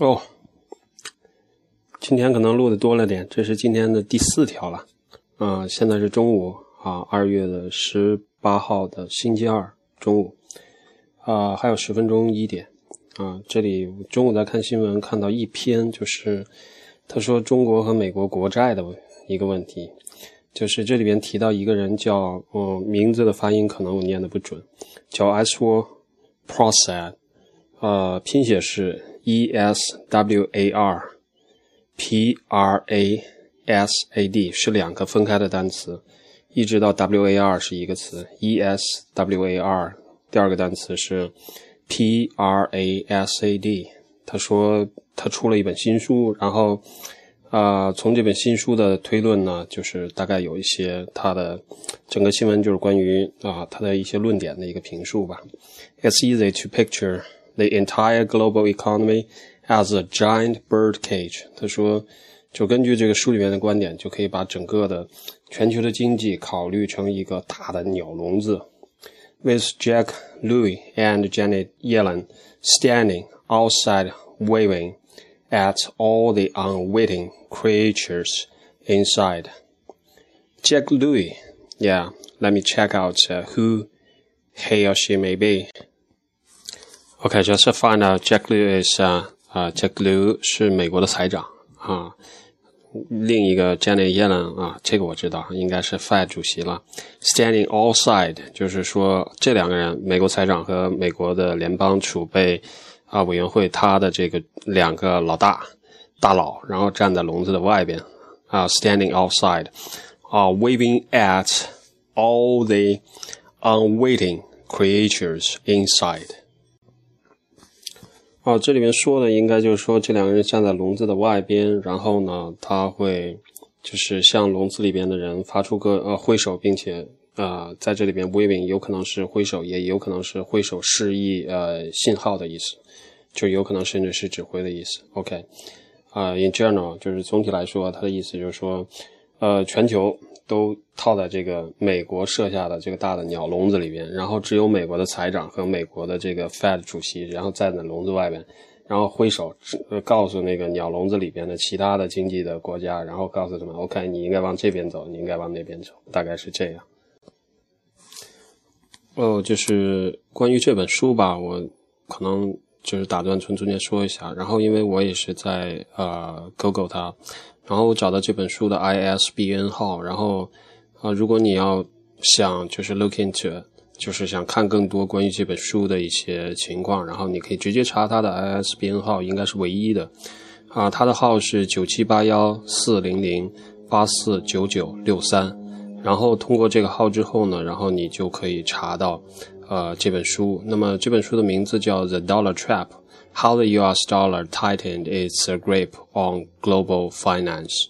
哦，今天可能录的多了点，这是今天的第四条了。啊，现在是中午啊，二月的十八号的星期二中午，啊，还有十分钟一点。啊，这里中午在看新闻，看到一篇，就是他说中国和美国国债的一个问题，就是这里边提到一个人叫，嗯，名字的发音可能我念的不准，叫 Aswar Prasad，呃，拼写是。E S W A R P R A S A D 是两个分开的单词，一直到 W A R 是一个词。E S W A R 第二个单词是 P R A S A D。他说他出了一本新书，然后啊，从这本新书的推论呢，就是大概有一些他的整个新闻就是关于啊他的一些论点的一个评述吧。It's easy to picture. the entire global economy as a giant bird cage。他说，就根据这个书里面的观点，就可以把整个的全球的经济考虑成一个大的鸟笼子。With Jack Louis and Janet Yellen standing outside waving at all the unwitting creatures inside. Jack Louis, yeah, let me check out uh, who he or she may be. OK，就是 find out Jack Lew is 啊啊，Jack Liu 是美国的财长啊。另一个 Janet Yellen 啊，这个我知道，应该是 Fed 主席了。Standing all side，就是说这两个人，美国财长和美国的联邦储备啊委员会，他的这个两个老大大佬，然后站在笼子的外边啊，standing outside，啊，waving at all the unwaiting creatures inside。哦，这里面说的应该就是说，这两个人站在笼子的外边，然后呢，他会就是向笼子里边的人发出个呃挥手，并且呃在这里边 waving 有可能是挥手，也有可能是挥手示意呃信号的意思，就有可能甚至是指挥的意思。OK，啊，in general 就是总体来说，他的意思就是说，呃，全球。都套在这个美国设下的这个大的鸟笼子里边，然后只有美国的财长和美国的这个 Fed 主席，然后站在笼子外边，然后挥手告诉那个鸟笼子里边的其他的经济的国家，然后告诉他们：“OK，你应该往这边走，你应该往那边走。”大概是这样。哦，就是关于这本书吧，我可能就是打断从中间说一下，然后因为我也是在呃 Google 它。然后我找到这本书的 ISBN 号，然后啊，如果你要想就是 look into，就是想看更多关于这本书的一些情况，然后你可以直接查它的 ISBN 号，应该是唯一的。啊，它的号是九七八幺四零零八四九九六三，然后通过这个号之后呢，然后你就可以查到呃这本书，那么这本书的名字叫 The Dollar Trap。How the U.S. dollar tightened its grip on global finance。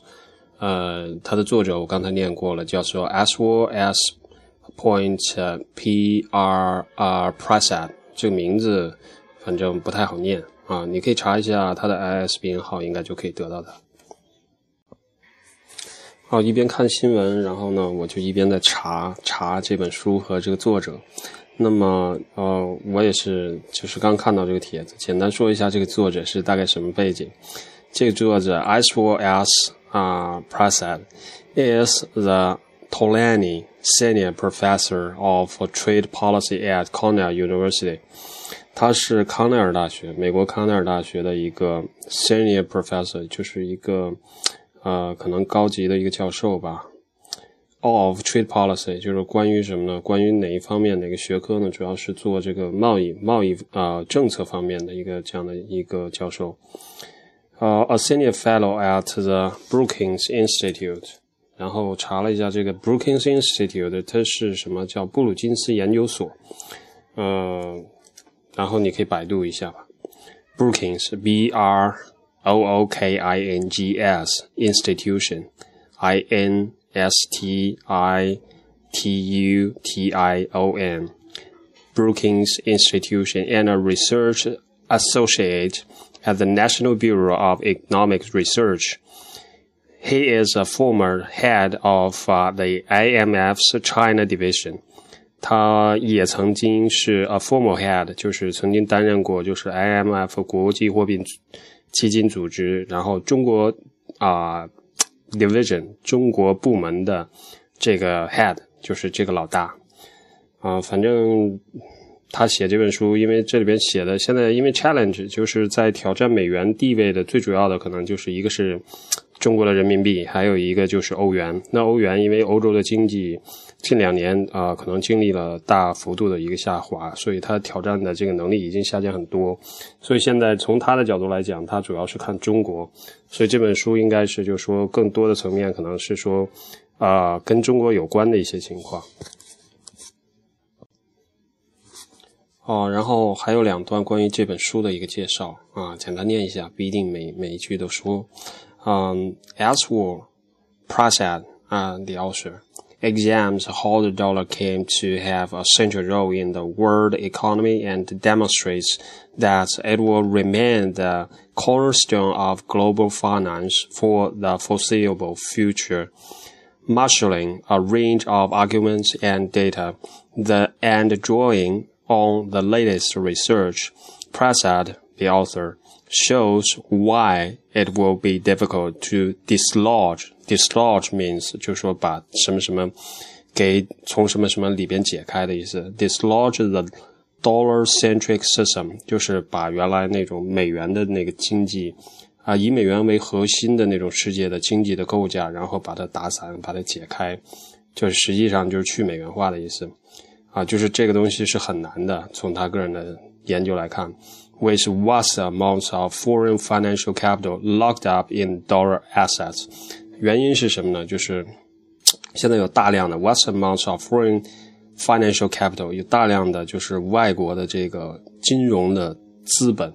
呃，它的作者我刚才念过了，叫做 Aswell S. Point P R R Prasad。这个名字反正不太好念啊，你可以查一下他的 ISBN 号，应该就可以得到它。好，一边看新闻，然后呢，我就一边在查查这本书和这个作者。那么，呃，我也是，就是刚看到这个帖子，简单说一下这个作者是大概什么背景。这个作者，Iswal S. 啊 Prasad is the Tolani Senior Professor of Trade Policy at Cornell University。他是康奈尔大学，美国康奈尔大学的一个 Senior Professor，就是一个呃，可能高级的一个教授吧。Of trade policy 就是关于什么呢？关于哪一方面哪个学科呢？主要是做这个贸易贸易啊政策方面的一个这样的一个教授。呃，a senior fellow at the Brookings Institute。然后查了一下这个 Brookings Institute，它是什么叫布鲁金斯研究所？呃，然后你可以百度一下吧。Brookings，B R O O K I N G S Institution，I N S T I T U T I O N, Brookings Institution, and a research associate at the National Bureau of Economic Research. He is a former head of uh, the IMF's China division. 他也曾经是 a former head，就是曾经担任过就是 IMF 国际货币基金组织，然后中国啊 division 中国部门的这个 head，就是这个老大啊，反正。他写这本书，因为这里边写的现在因为 challenge 就是在挑战美元地位的最主要的可能就是一个是中国的人民币，还有一个就是欧元。那欧元因为欧洲的经济近两年啊可能经历了大幅度的一个下滑，所以它挑战的这个能力已经下降很多。所以现在从他的角度来讲，他主要是看中国。所以这本书应该是就是说更多的层面可能是说啊跟中国有关的一些情况。哦，然后还有两段关于这本书的一个介绍啊，简单念一下，不一定每每一句都说。嗯，Elsewhere, Prasad, uh, the author, examines how the dollar came to have a central role in the world economy and demonstrates that it will remain the cornerstone of global finance for the foreseeable future. Marshalling a range of arguments and data, the and drawing on the latest research, Prasad, the author, shows why it will be difficult to dislodge. Dislodge means 就是说把什么什么给从什么什么里边解开的意思。Dislodge the dollar-centric system 就是把原来那种美元的那个经济啊，以美元为核心的那种世界的经济的构架，然后把它打散，把它解开，就是实际上就是去美元化的意思。啊，就是这个东西是很难的。从他个人的研究来看，with vast amounts of foreign financial capital locked up in dollar assets，原因是什么呢？就是现在有大量的 vast amounts of foreign financial capital，有大量的就是外国的这个金融的资本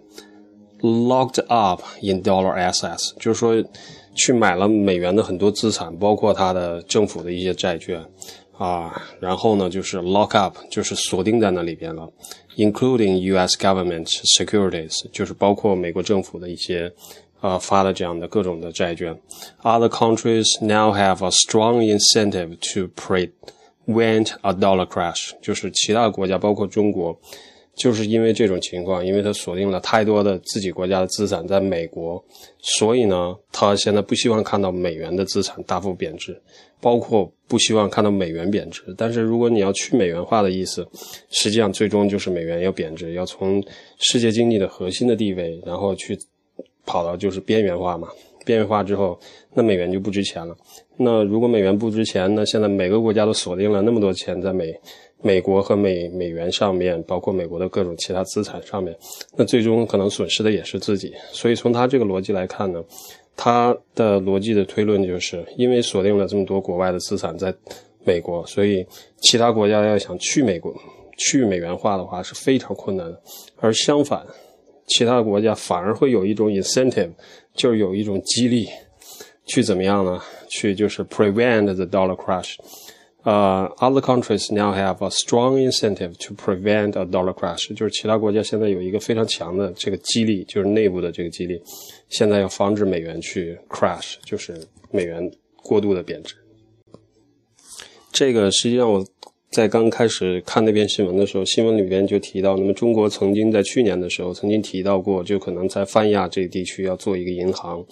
locked up in dollar assets，就是说去买了美元的很多资产，包括它的政府的一些债券。啊，然后呢，就是 lock up，就是锁定在那里边了，including U.S. government securities，就是包括美国政府的一些呃发的这样的各种的债券。Other countries now have a strong incentive to prevent a dollar crash，就是其他国家，包括中国， 就是因为这种情况，因为它锁定了太多的自己国家的资产在美国，所以呢，他现在不希望看到美元的资产大幅贬值。包括不希望看到美元贬值，但是如果你要去美元化的意思，实际上最终就是美元要贬值，要从世界经济的核心的地位，然后去跑到就是边缘化嘛。边缘化之后，那美元就不值钱了。那如果美元不值钱，那现在每个国家都锁定了那么多钱在美美国和美美元上面，包括美国的各种其他资产上面，那最终可能损失的也是自己。所以从他这个逻辑来看呢。他的逻辑的推论就是，因为锁定了这么多国外的资产在美国，所以其他国家要想去美国、去美元化的话是非常困难的。而相反，其他国家反而会有一种 incentive，就是有一种激励，去怎么样呢？去就是 prevent the dollar crash。呃，other countries now have a strong incentive to prevent a dollar crash，就是其他国家现在有一个非常强的这个激励，就是内部的这个激励，现在要防止美元去 crash，就是美元过度的贬值。这个实际上我在刚开始看那篇新闻的时候，新闻里边就提到，那么中国曾经在去年的时候曾经提到过，就可能在泛亚这个地区要做一个银行。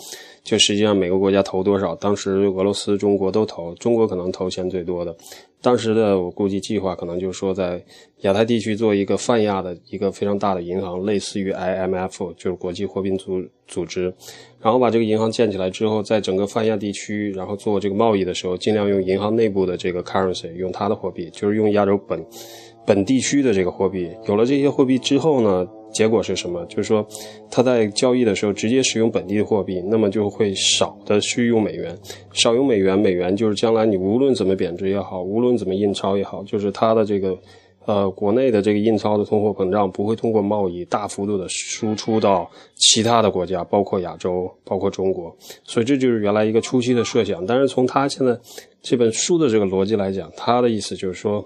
就实际上每个国家投多少，当时俄罗斯、中国都投，中国可能投钱最多的。当时的我估计计划可能就是说，在亚太地区做一个泛亚的一个非常大的银行，类似于 IMF，就是国际货币组组织。然后把这个银行建起来之后，在整个泛亚地区，然后做这个贸易的时候，尽量用银行内部的这个 currency，用它的货币，就是用亚洲本本地区的这个货币。有了这些货币之后呢？结果是什么？就是说，他在交易的时候直接使用本地的货币，那么就会少的去用美元，少用美元，美元就是将来你无论怎么贬值也好，无论怎么印钞也好，就是它的这个，呃，国内的这个印钞的通货膨胀不会通过贸易大幅度的输出到其他的国家，包括亚洲，包括中国。所以这就是原来一个初期的设想。但是从他现在这本书的这个逻辑来讲，他的意思就是说。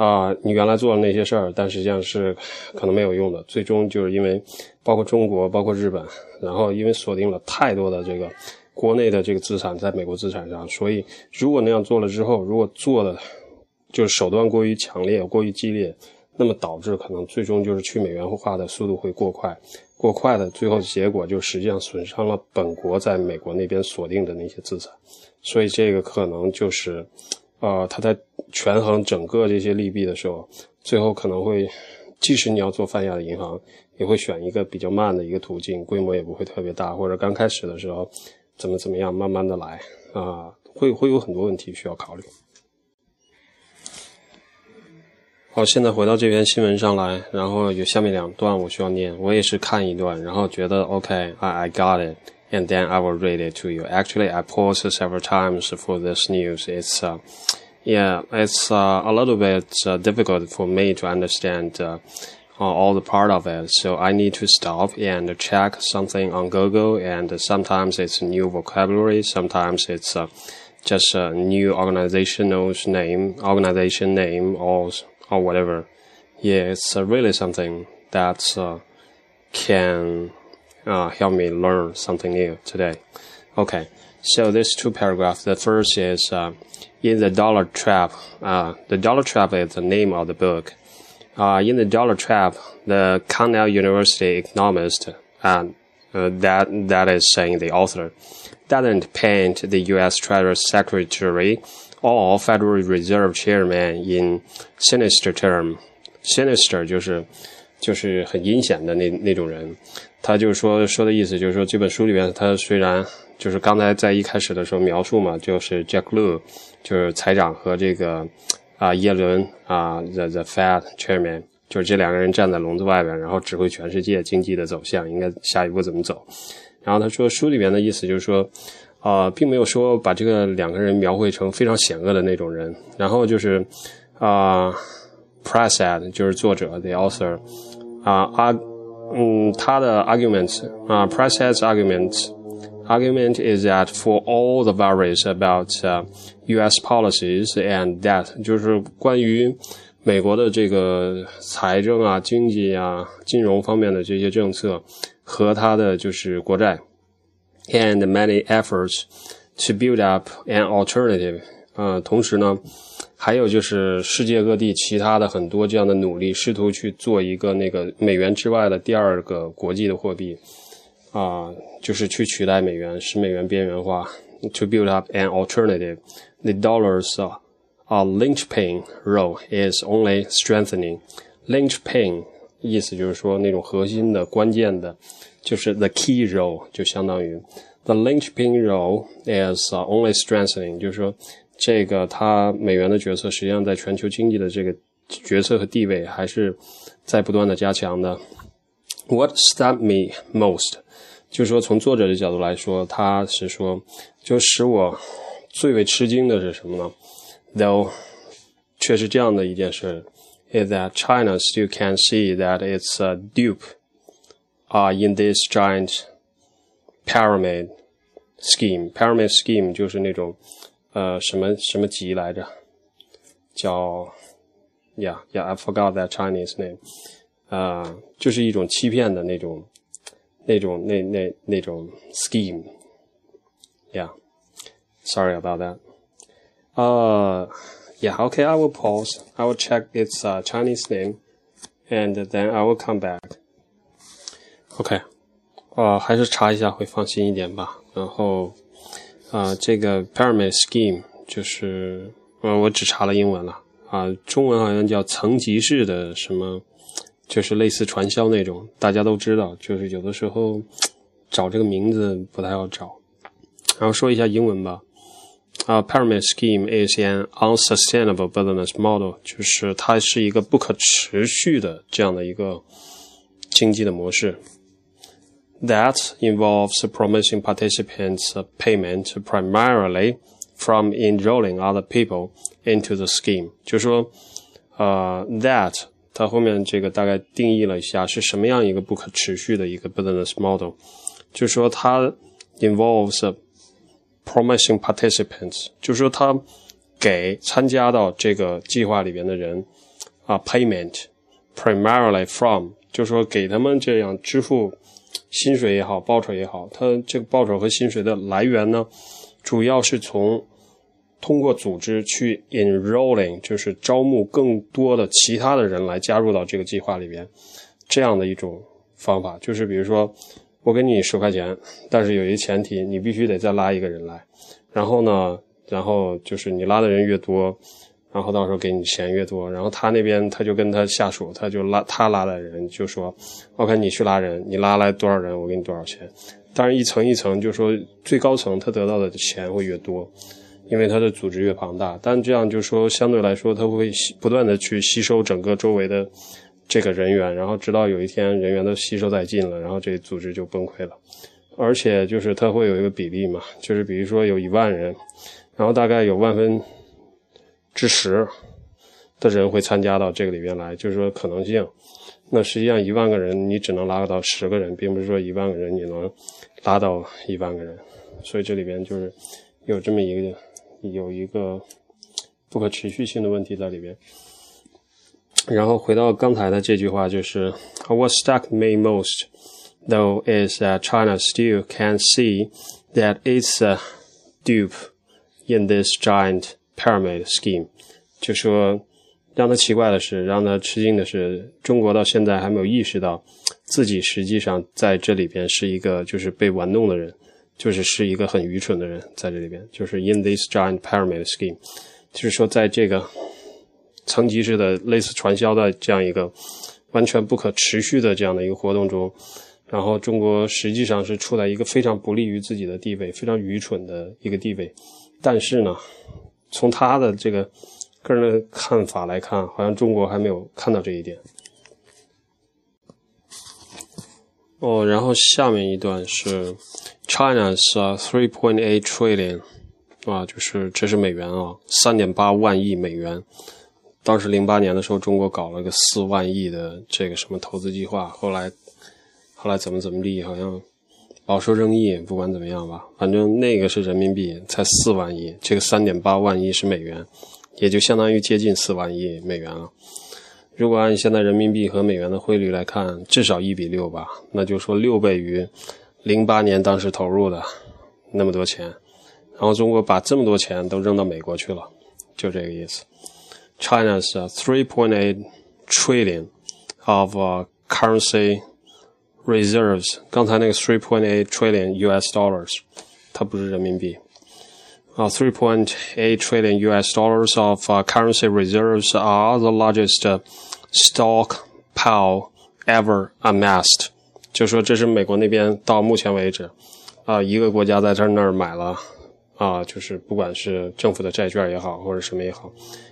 啊，你原来做的那些事儿，但实际上是可能没有用的。最终就是因为，包括中国，包括日本，然后因为锁定了太多的这个国内的这个资产在美国资产上，所以如果那样做了之后，如果做的就是手段过于强烈、过于激烈，那么导致可能最终就是去美元化的速度会过快，过快的最后结果就实际上损伤了本国在美国那边锁定的那些资产，所以这个可能就是，呃，他在权衡整个这些利弊的时候，最后可能会，即使你要做泛亚的银行，也会选一个比较慢的一个途径，规模也不会特别大，或者刚开始的时候怎么怎么样，慢慢的来啊，会会有很多问题需要考虑。好，现在回到这篇新闻上来，然后有下面两段我需要念，我也是看一段，然后觉得 OK，I I got it it，and then I will read it to you. Actually, I paused several times for this news. It's uh, yeah, it's uh, a little bit uh, difficult for me to understand uh, all the part of it. So I need to stop and check something on Google. And sometimes it's new vocabulary. Sometimes it's uh, just a new organizational name, organization name, or or whatever. Yeah, it's uh, really something that can uh, help me learn something new today. Okay, so there's two paragraphs. The first is uh, in the Dollar Trap. Uh, the Dollar Trap is the name of the book. Uh, in the Dollar Trap, the Cornell University economist, that that is saying the author, doesn't paint the U.S. Treasury Secretary or Federal Reserve Chairman in sinister term. Sinister 就是就是很阴险的那那种人。 他就是说说的意思就是说这本书里面，他虽然就是刚才在一开始的时候描述嘛，就是 Jack Lew 就是财长和这个啊耶伦啊 the the Fed Chairman 就是这两个人站在笼子外边，然后指挥全世界经济的走向，应该下一步怎么走。然后他说书里面的意思就是说。啊，并没有说把这个两个人描绘成非常险恶的那种人。然后就是啊 p r e s a d 就是作者 the author 啊啊嗯，他的 argument 啊 p r e s a d s argument argument is that for all the worries about U.S. policies and that 就是关于美国的这个财政啊、经济啊、金融方面的这些政策和他的就是国债。and many efforts to build up an alternative。呃，同时呢， 还有就是世界各地其他的很多这样的努力，试图去做一个那个美元之外的第二个国际的货币，啊、就是去取代美元，使美元边缘化，to build up an alternative. The dollar's uh, uh, linchpin role is only strengthening. Linchpin 意思就是说那种核心的、关键的。就是 the key role，就相当于 the linchpin role is only strengthening，就是说这个它美元的角色实际上在全球经济的这个角色和地位还是在不断的加强的。What stunned me most，就是说从作者的角度来说，他是说就使我最为吃惊的是什么呢？Though 却是这样的一件事，is that China still can see that it's a dupe。啊，in this giant pyramid scheme. Pyramid scheme 就是那种呃什么什么级来着，叫 yeah yeah I forgot that Chinese name，啊，就是一种欺骗的那种那种那那那种 scheme。Yeah, sorry about that. Uh, yeah, okay, I will pause. I will check its uh, Chinese name, and then I will come back. OK，呃，还是查一下会放心一点吧。然后， 啊，这个 pyramid scheme 就是，呃，我只查了英文了啊，中文好像叫层级式的什么，就是类似传销那种，大家都知道，就是有的时候找这个名字不太好找。然后说一下英文吧。啊，pyramid scheme is an unsustainable business model，就是它是一个不可持续的这样的一个经济的模式。That involves promising participants payment primarily from enrolling other people into the scheme。就是说，呃，that 它后面这个大概定义了一下是什么样一个不可持续的一个 business model，就是说它 involves promising participants，就是说它给参加到这个计划里边的人啊 payment primarily from，就是说给他们这样支付。 薪水也好，报酬也好，它这个报酬和薪水的来源呢，主要是从通过组织去 enrolling，就是招募更多的其他的人来加入到这个计划里边，这样的一种方法，就是比如说我给你十块钱，但是有一个前提，你必须得再拉一个人来，然后呢，然后就是你拉的人越多。然后到时候给你钱越多，然后他那边他就跟他下属，他就拉他拉的人就说，OK，你去拉人，你拉来多少人，我给你多少钱。当然一层一层就说最高层他得到的钱会越多，因为他的组织越庞大。但这样就说相对来说他会不断的去吸收整个周围的这个人员，然后直到有一天人员都吸收殆尽了，然后这组织就崩溃了。而且就是他会有一个比例嘛，就是比如说有一万人，然后大概有万分。之十的人会参加到这个里边来，就是说可能性。那实际上一万个人，你只能拉到十个人，并不是说一万个人你能拉到一万个人。所以这里边就是有这么一个有一个不可持续性的问题在里边。然后回到刚才的这句话，就是 What stuck me most though is that China still can see that it's a dupe in this giant. Pyramid scheme，就说让他奇怪的是，让他吃惊的是，中国到现在还没有意识到自己实际上在这里边是一个就是被玩弄的人，就是是一个很愚蠢的人在这里边。就是 in this giant pyramid scheme，就是说在这个层级式的类似传销的这样一个完全不可持续的这样的一个活动中，然后中国实际上是处在一个非常不利于自己的地位，非常愚蠢的一个地位。但是呢？从他的这个个人的看法来看，好像中国还没有看到这一点。哦，然后下面一段是 China's three point eight trillion，啊，就是这是美元啊，三点八万亿美元。当时零八年的时候，中国搞了个四万亿的这个什么投资计划，后来后来怎么怎么地，好像。饱受争议，不管怎么样吧，反正那个是人民币，才四万亿，这个三点八万亿是美元，也就相当于接近四万亿美元了。如果按现在人民币和美元的汇率来看，至少一比六吧，那就说六倍于零八年当时投入的那么多钱，然后中国把这么多钱都扔到美国去了，就这个意思。China's three point eight trillion of currency. Reserves，刚才那个 three point eight trillion U.S. dollars，它不是人民币啊。Three point eight trillion U.S. dollars of currency reserves are the largest stockpile ever amassed。就说这是美国那边到目前为止啊，一个国家在这那儿买了啊，就是不管是政府的债券也好，或者什么也好，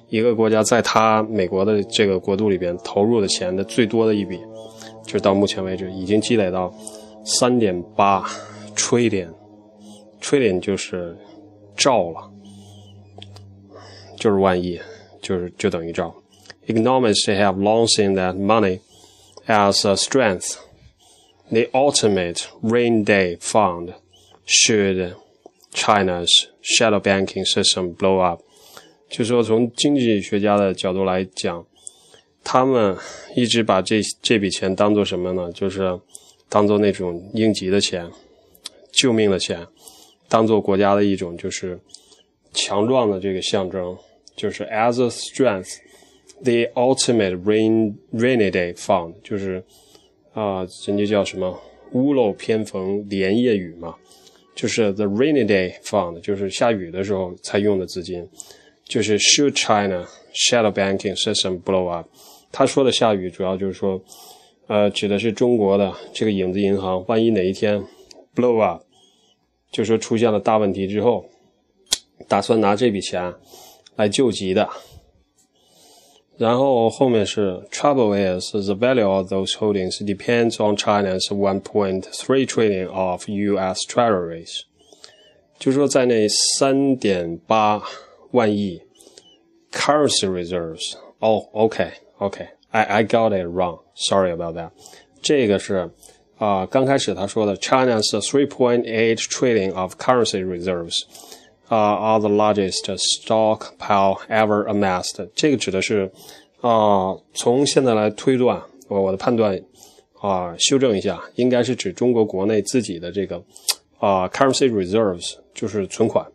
一个国家在他美国的这个国度里边投入的钱的最多的一笔。就到目前为止，已经积累到三点八 trillion，trillion 就是兆了，就是万亿，就是就等于兆。Economists have long seen that money as a strength. The ultimate rain day fund should China's shadow banking system blow up. 就说从经济学家的角度来讲。他们一直把这这笔钱当做什么呢？就是当做那种应急的钱、救命的钱，当做国家的一种就是强壮的这个象征，就是 as a strength，the ultimate rain rainy day fund，就是啊，人家叫什么屋漏偏逢连夜雨嘛，就是 the rainy day fund，就是下雨的时候才用的资金，就是 should China shadow banking system blow up。他说的下雨，主要就是说，呃，指的是中国的这个影子银行，万一哪一天 blow up，就说出现了大问题之后，打算拿这笔钱来救急的。然后后面是 trouble is the value of those holdings depends on China's 1.3 trillion of U.S. Treasuries，就说在那三点八万亿 currency reserves，哦，OK。OK，I I got it wrong. Sorry about that. 这个是啊，刚开始他说的 China's 3.8 trillion of currency reserves 啊 are the largest stockpile ever amassed. 这个指的是啊，从现在来推断，我我的判断啊，修正一下，应该是指中国国内自己的这个啊 currency reserves，就是存款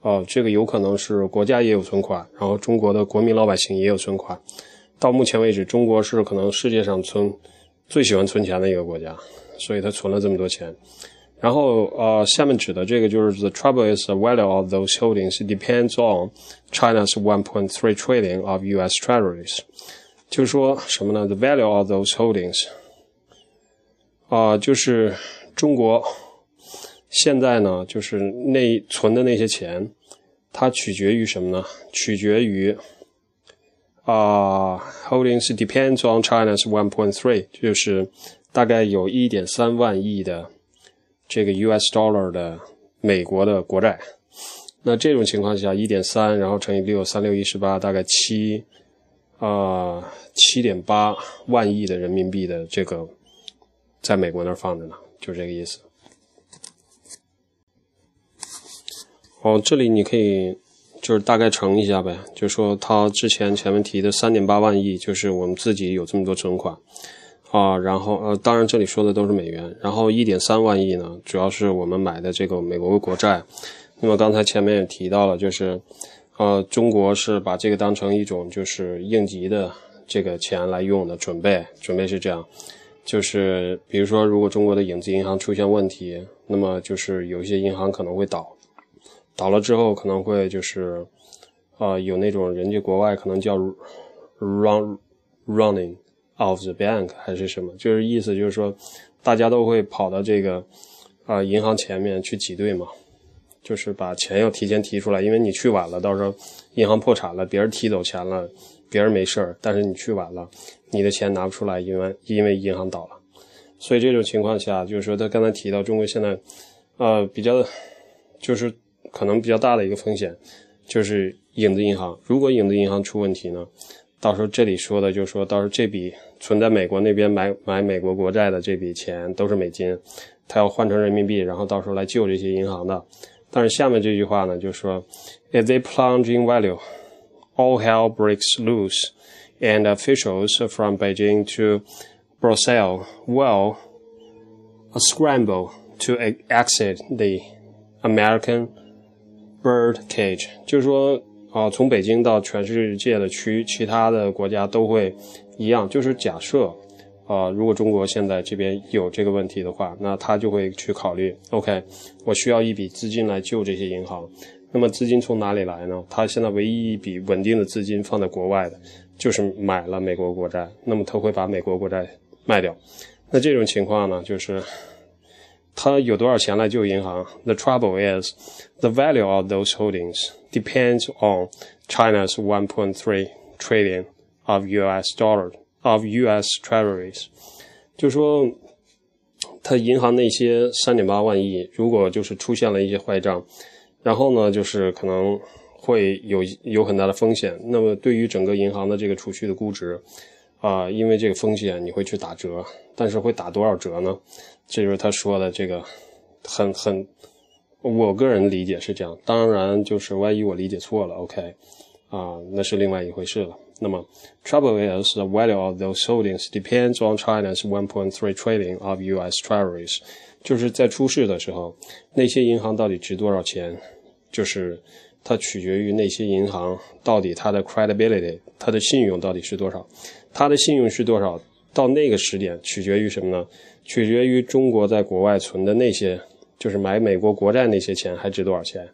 哦，这个有可能是国家也有存款，然后中国的国民老百姓也有存款。到目前为止，中国是可能世界上存最喜欢存钱的一个国家，所以他存了这么多钱。然后呃，下面指的这个就是 the trouble is the value of those holdings depends on China's 1.3 trillion of U.S. Treasuries。就是说什么呢？The value of those holdings 啊，就是中国现在呢，就是那存的那些钱，它取决于什么呢？取决于啊，holdings depends on China's 1.3，就是大概有一点三万亿的这个 U.S. dollar 的美国的国债。那这种情况下，一点三，然后乘以六，三六一十八，大概七啊七点八万亿的人民币的这个。在美国那儿放着呢，就这个意思。哦，这里你可以就是大概乘一下呗，就说他之前前面提的三点八万亿，就是我们自己有这么多存款啊。然后呃，当然这里说的都是美元。然后一点三万亿呢，主要是我们买的这个美国的国债。那么刚才前面也提到了，就是呃，中国是把这个当成一种就是应急的这个钱来用的，准备准备是这样。就是比如说，如果中国的影子银行出现问题，那么就是有一些银行可能会倒，倒了之后可能会就是，呃，有那种人家国外可能叫 run running of the bank 还是什么，就是意思就是说，大家都会跑到这个啊银行前面去挤兑嘛，就是把钱要提前提出来，因为你去晚了，到时候银行破产了，别人提走钱了。别人没事儿，但是你去晚了，你的钱拿不出来，因为因为银行倒了。所以这种情况下，就是说他刚才提到中国现在，呃，比较就是可能比较大的一个风险，就是影子银行。如果影子银行出问题呢，到时候这里说的就是说到时候这笔存在美国那边买买美国国债的这笔钱都是美金，他要换成人民币，然后到时候来救这些银行的。但是下面这句话呢，就是说，if they plunge in value。all hell breaks loose, and officials from Beijing to Brussels will scramble to exit the American bird cage。就是说，啊，从北京到全世界的区其他的国家都会一样。就是假设，啊，如果中国现在这边有这个问题的话，那他就会去考虑，OK，我需要一笔资金来救这些银行。那么资金从哪里来呢？他现在唯一一笔稳定的资金放在国外的，就是买了美国国债。那么他会把美国国债卖掉。那这种情况呢，就是他有多少钱来救银行？The trouble is the value of those holdings depends on China's 1.3 trillion of U.S. dollar of U.S. treasuries。就说他银行那些三点八万亿，如果就是出现了一些坏账。然后呢，就是可能会有有很大的风险。那么对于整个银行的这个储蓄的估值，啊，因为这个风险你会去打折，但是会打多少折呢？这就是他说的这个很很，我个人理解是这样。当然，就是万一我理解错了，OK，啊，那是另外一回事了。那么，trouble is the value of those holdings depends on China's 1.3 trillion of U.S. treasuries。就是在出事的时候，那些银行到底值多少钱？就是它取决于那些银行到底它的 credibility，它的信用到底是多少？他的信用是多少？到那个时点取决于什么呢？取决于中国在国外存的那些，就是买美国国债那些钱还值多少钱？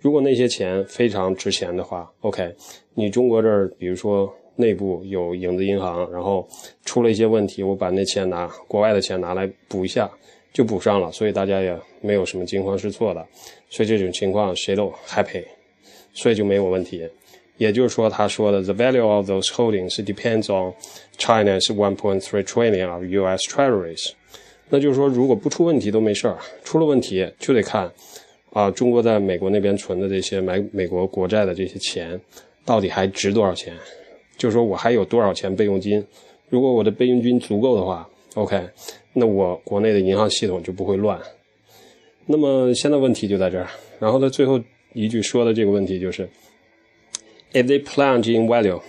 如果那些钱非常值钱的话，OK，你中国这儿比如说内部有影子银行，然后出了一些问题，我把那钱拿国外的钱拿来补一下。就补上了，所以大家也没有什么惊慌失措的，所以这种情况谁都 happy，所以就没有问题。也就是说，他说的 the value of those holdings depends on China's 1.3 trillion of U.S. treasuries。那就是说，如果不出问题都没事儿，出了问题就得看啊，中国在美国那边存的这些买美国国债的这些钱到底还值多少钱？就是说我还有多少钱备用金？如果我的备用金足够的话，OK。那我国内的银行系统就不会乱。那么现在问题就在这儿。然后他最后一句说的这个问题就是 ：If they plunge in value,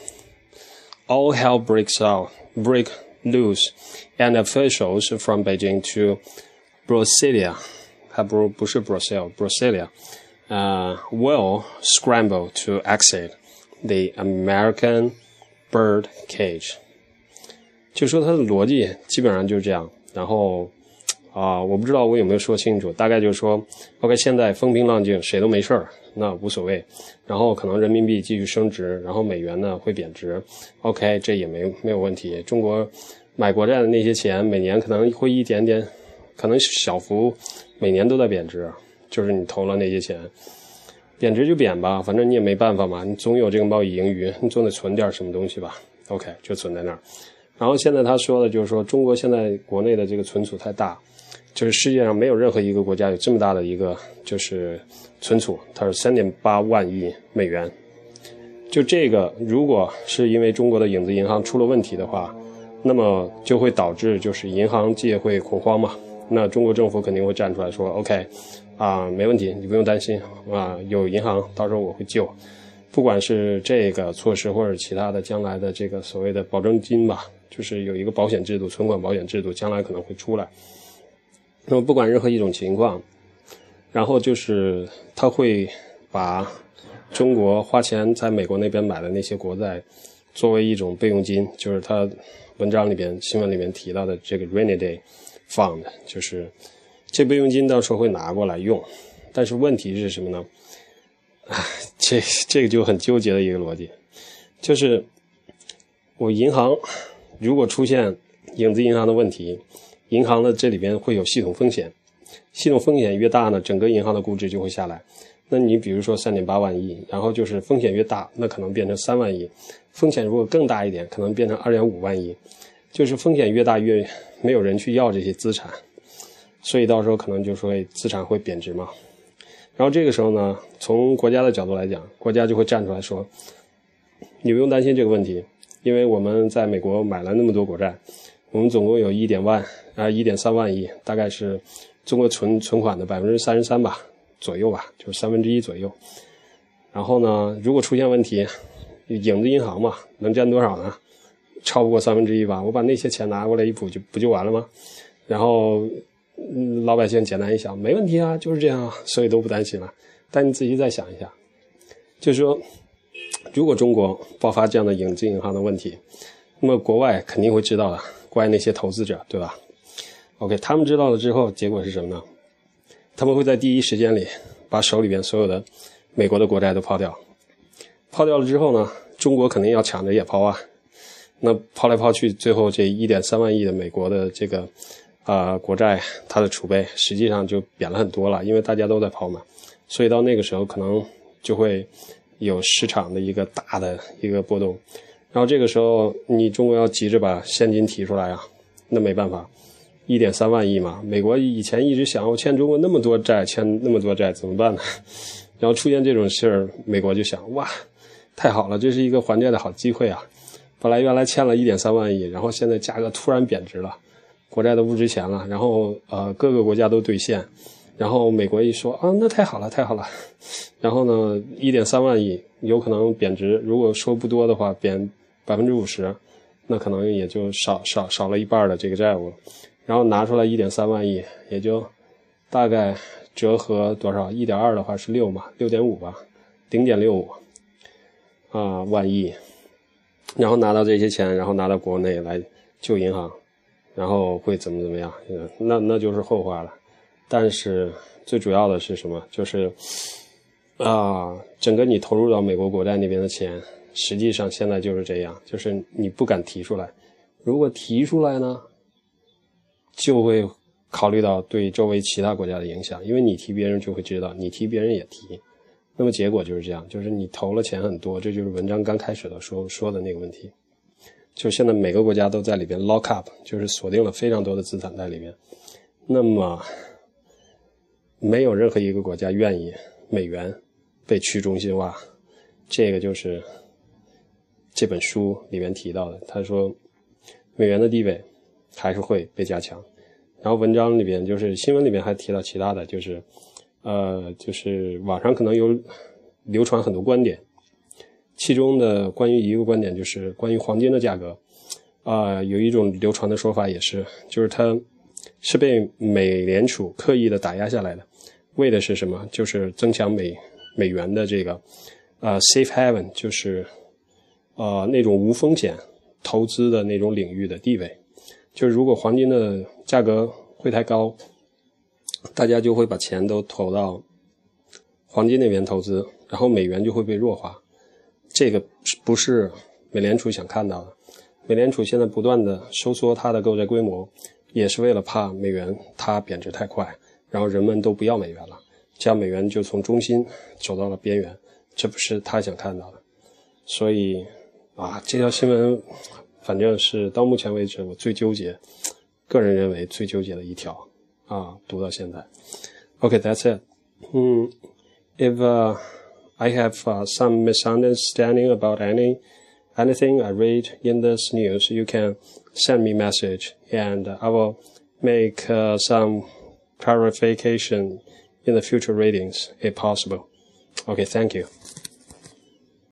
all hell breaks out, break loose, and officials from Beijing to Brasilia，还不如不是 Brazil，Brasilia， uh, will scramble to exit the American bird cage。就说它的逻辑基本上就是这样。然后 啊，我不知道我有没有说清楚，大概就是说，OK，现在风平浪静，谁都没事儿，那无所谓。然后可能人民币继续升值，然后美元呢会贬值，OK，这也没没有问题。中国买国债的那些钱，每年可能会一点点，可能小幅，每年都在贬值。就是你投了那些钱，贬值就贬吧，反正你也没办法嘛，你总有这个贸易盈余，你总得存点什么东西吧。OK，就存在那儿。然后现在他说的就是说，中国现在国内的这个存储太大，就是世界上没有任何一个国家有这么大的一个就是存储，它是三点八万亿美元。就这个，如果是因为中国的影子银行出了问题的话，那么就会导致就是银行界会恐慌嘛。那中国政府肯定会站出来说：“OK，啊，没问题，你不用担心啊，有银行，到时候我会救。不管是这个措施或者其他的，将来的这个所谓的保证金吧，就是有一个保险制度，存款保险制度，将来可能会出来。那么不管任何一种情况，然后就是他会把中国花钱在美国那边买的那些国债作为一种备用金，就是他文章里边、新闻里面提到的这个 rainy day。” fund，就是这备用金，到时候会拿过来用，但是问题是什么呢？啊，这这个就很纠结的一个逻辑，就是我银行如果出现影子银行的问题，银行的这里边会有系统风险，系统风险越大呢，整个银行的估值就会下来。那你比如说三点八万亿，然后就是风险越大，那可能变成三万亿，风险如果更大一点，可能变成二点五万亿。就是风险越大，越没有人去要这些资产，所以到时候可能就说资产会贬值嘛。然后这个时候呢，从国家的角度来讲，国家就会站出来说：“你不用担心这个问题，因为我们在美国买了那么多国债，我们总共有一点万啊一点三万亿，大概是中国存存款的百分之三十三吧左右吧，就是三分之一左右。然后呢，如果出现问题，影子银行嘛，能占多少呢？”超不过三分之一吧，我把那些钱拿过来一补就不就完了吗？然后老百姓简单一想，没问题啊，就是这样啊，所以都不担心了。但你仔细再想一下，就是说，如果中国爆发这样的影子银行的问题，那么国外肯定会知道的，国外那些投资者，对吧？OK，他们知道了之后，结果是什么呢？他们会在第一时间里把手里边所有的美国的国债都抛掉，抛掉了之后呢，中国肯定要抢着也抛啊。那抛来抛去，最后这一点三万亿的美国的这个啊国债，它的储备实际上就贬了很多了，因为大家都在抛嘛，所以到那个时候可能就会有市场的一个大的一个波动，然后这个时候你中国要急着把现金提出来啊，那没办法，一点三万亿嘛，美国以前一直想我欠中国那么多债，欠那么多债怎么办呢？然后出现这种事儿，美国就想哇，太好了，这是一个还债的好机会啊。本来原来欠了一点三万亿，然后现在价格突然贬值了，国债都不值钱了。然后呃各个国家都兑现，然后美国一说啊那太好了太好了，然后呢一点三万亿有可能贬值，如果说不多的话贬百分之五十，那可能也就少少少了一半的这个债务，然后拿出来一点三万亿，也就大概折合多少？一点二的话是六嘛，六点五吧，零点六五啊万亿。然后拿到这些钱，然后拿到国内来救银行，然后会怎么怎么样？那那就是后话了。但是最主要的是什么？就是啊，整个你投入到美国国债那边的钱，实际上现在就是这样，就是你不敢提出来。如果提出来呢，就会考虑到对周围其他国家的影响，因为你提别人就会知道，你提别人也提。那么结果就是这样，就是你投了钱很多，这就是文章刚开始的时候说的那个问题。就现在每个国家都在里边 lock up，就是锁定了非常多的资产在里面。那么没有任何一个国家愿意美元被去中心化，这个就是这本书里面提到的。他说美元的地位还是会被加强。然后文章里边就是新闻里面还提到其他的就是。呃，就是网上可能有流传很多观点，其中的关于一个观点就是关于黄金的价格，啊，有一种流传的说法也是，就是它是被美联储刻意的打压下来的。为的是什么？就是增强美美元的这个呃 safe haven，就是呃那种无风险投资的那种领域的地位。就是如果黄金的价格会太高，大家就会把钱都投到黄金那边投资，然后美元就会被弱化。这个不是美联储想看到的。美联储现在不断的收缩它的购债规模，也是为了怕美元它贬值太快，然后人们都不要美元了，这样美元就从中心走到了边缘，这不是他想看到的。所以啊，这条新闻反正是到目前为止我最纠结，个人认为最纠结的一条啊，读到现在。OK，that's it。嗯，if I have some misunderstanding about any anything I read in this news, you can send me message and I will make uh, some clarification in the future readings if possible. Okay, thank you.